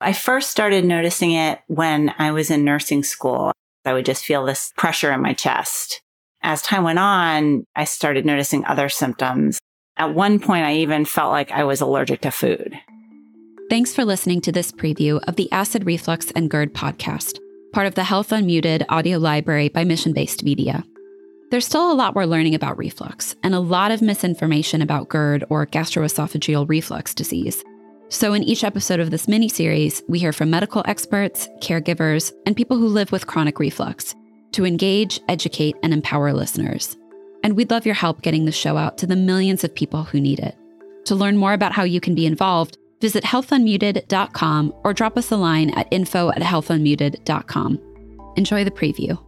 I first started noticing it when I was in nursing school. I would just feel this pressure in my chest. As time went on, I started noticing other symptoms. At one point, I even felt like I was allergic to food. Thanks for listening to this preview of the Acid Reflux and GERD podcast, part of the Health Unmuted audio library by Mission Based Media. There's still a lot we're learning about reflux and a lot of misinformation about GERD or gastroesophageal reflux disease. So, in each episode of this mini series, we hear from medical experts, caregivers, and people who live with chronic reflux to engage, educate, and empower listeners. And we'd love your help getting the show out to the millions of people who need it. To learn more about how you can be involved, visit healthunmuted.com or drop us a line at info at healthunmuted.com. Enjoy the preview.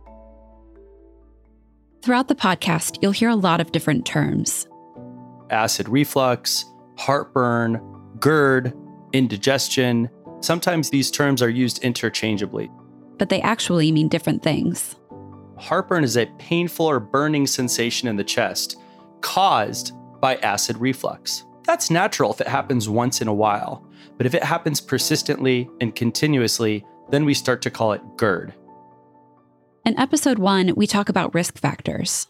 Throughout the podcast, you'll hear a lot of different terms acid reflux, heartburn, GERD, indigestion. Sometimes these terms are used interchangeably. But they actually mean different things. Heartburn is a painful or burning sensation in the chest caused by acid reflux. That's natural if it happens once in a while, but if it happens persistently and continuously, then we start to call it GERD. In episode one, we talk about risk factors.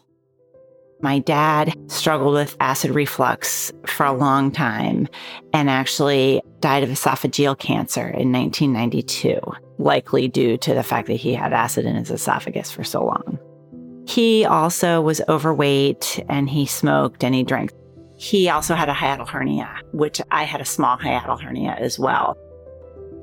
My dad struggled with acid reflux for a long time and actually died of esophageal cancer in 1992, likely due to the fact that he had acid in his esophagus for so long. He also was overweight and he smoked and he drank. He also had a hiatal hernia, which I had a small hiatal hernia as well.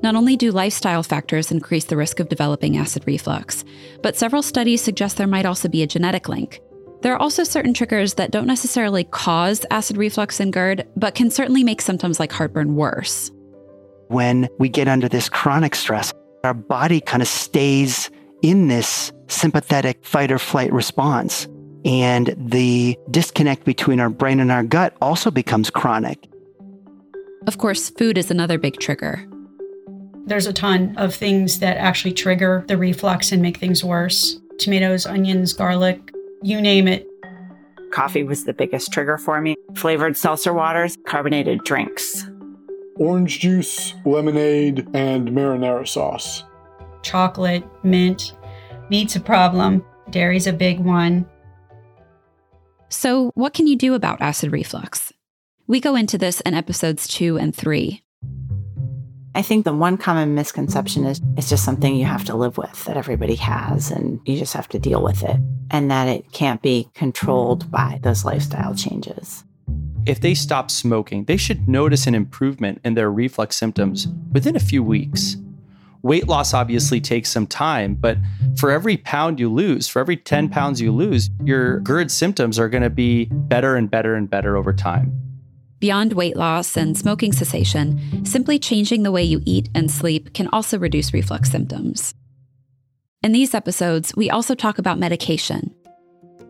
Not only do lifestyle factors increase the risk of developing acid reflux, but several studies suggest there might also be a genetic link. There are also certain triggers that don't necessarily cause acid reflux and GERD, but can certainly make symptoms like heartburn worse. When we get under this chronic stress, our body kind of stays in this sympathetic fight or flight response. And the disconnect between our brain and our gut also becomes chronic. Of course, food is another big trigger. There's a ton of things that actually trigger the reflux and make things worse tomatoes, onions, garlic, you name it. Coffee was the biggest trigger for me. Flavored seltzer waters, carbonated drinks. Orange juice, lemonade, and marinara sauce. Chocolate, mint. Meat's a problem. Dairy's a big one. So, what can you do about acid reflux? We go into this in episodes two and three. I think the one common misconception is it's just something you have to live with that everybody has and you just have to deal with it and that it can't be controlled by those lifestyle changes. If they stop smoking, they should notice an improvement in their reflux symptoms within a few weeks. Weight loss obviously takes some time, but for every pound you lose, for every 10 pounds you lose, your GERD symptoms are going to be better and better and better over time. Beyond weight loss and smoking cessation, simply changing the way you eat and sleep can also reduce reflux symptoms. In these episodes, we also talk about medication.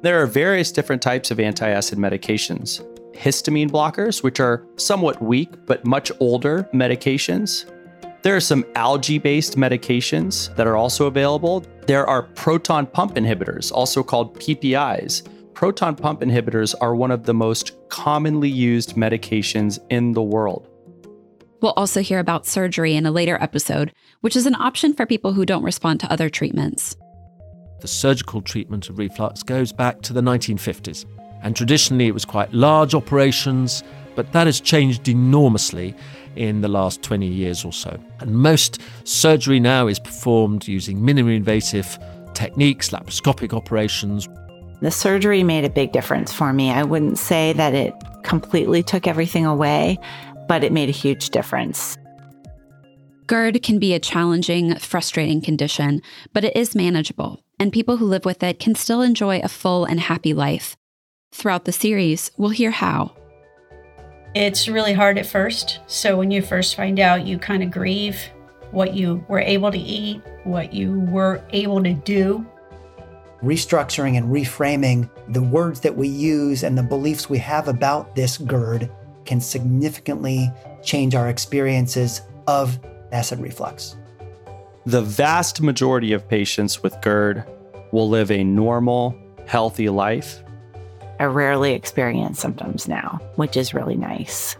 There are various different types of anti acid medications histamine blockers, which are somewhat weak but much older medications. There are some algae based medications that are also available. There are proton pump inhibitors, also called PPIs, proton pump inhibitors are one of the most commonly used medications in the world. We'll also hear about surgery in a later episode, which is an option for people who don't respond to other treatments. The surgical treatment of reflux goes back to the 1950s, and traditionally it was quite large operations, but that has changed enormously in the last 20 years or so. And most surgery now is performed using minimally invasive techniques, laparoscopic operations, the surgery made a big difference for me. I wouldn't say that it completely took everything away, but it made a huge difference. GERD can be a challenging, frustrating condition, but it is manageable, and people who live with it can still enjoy a full and happy life. Throughout the series, we'll hear how. It's really hard at first. So, when you first find out, you kind of grieve what you were able to eat, what you were able to do restructuring and reframing the words that we use and the beliefs we have about this GERD can significantly change our experiences of acid reflux. The vast majority of patients with GERD will live a normal, healthy life. I rarely experience symptoms now, which is really nice.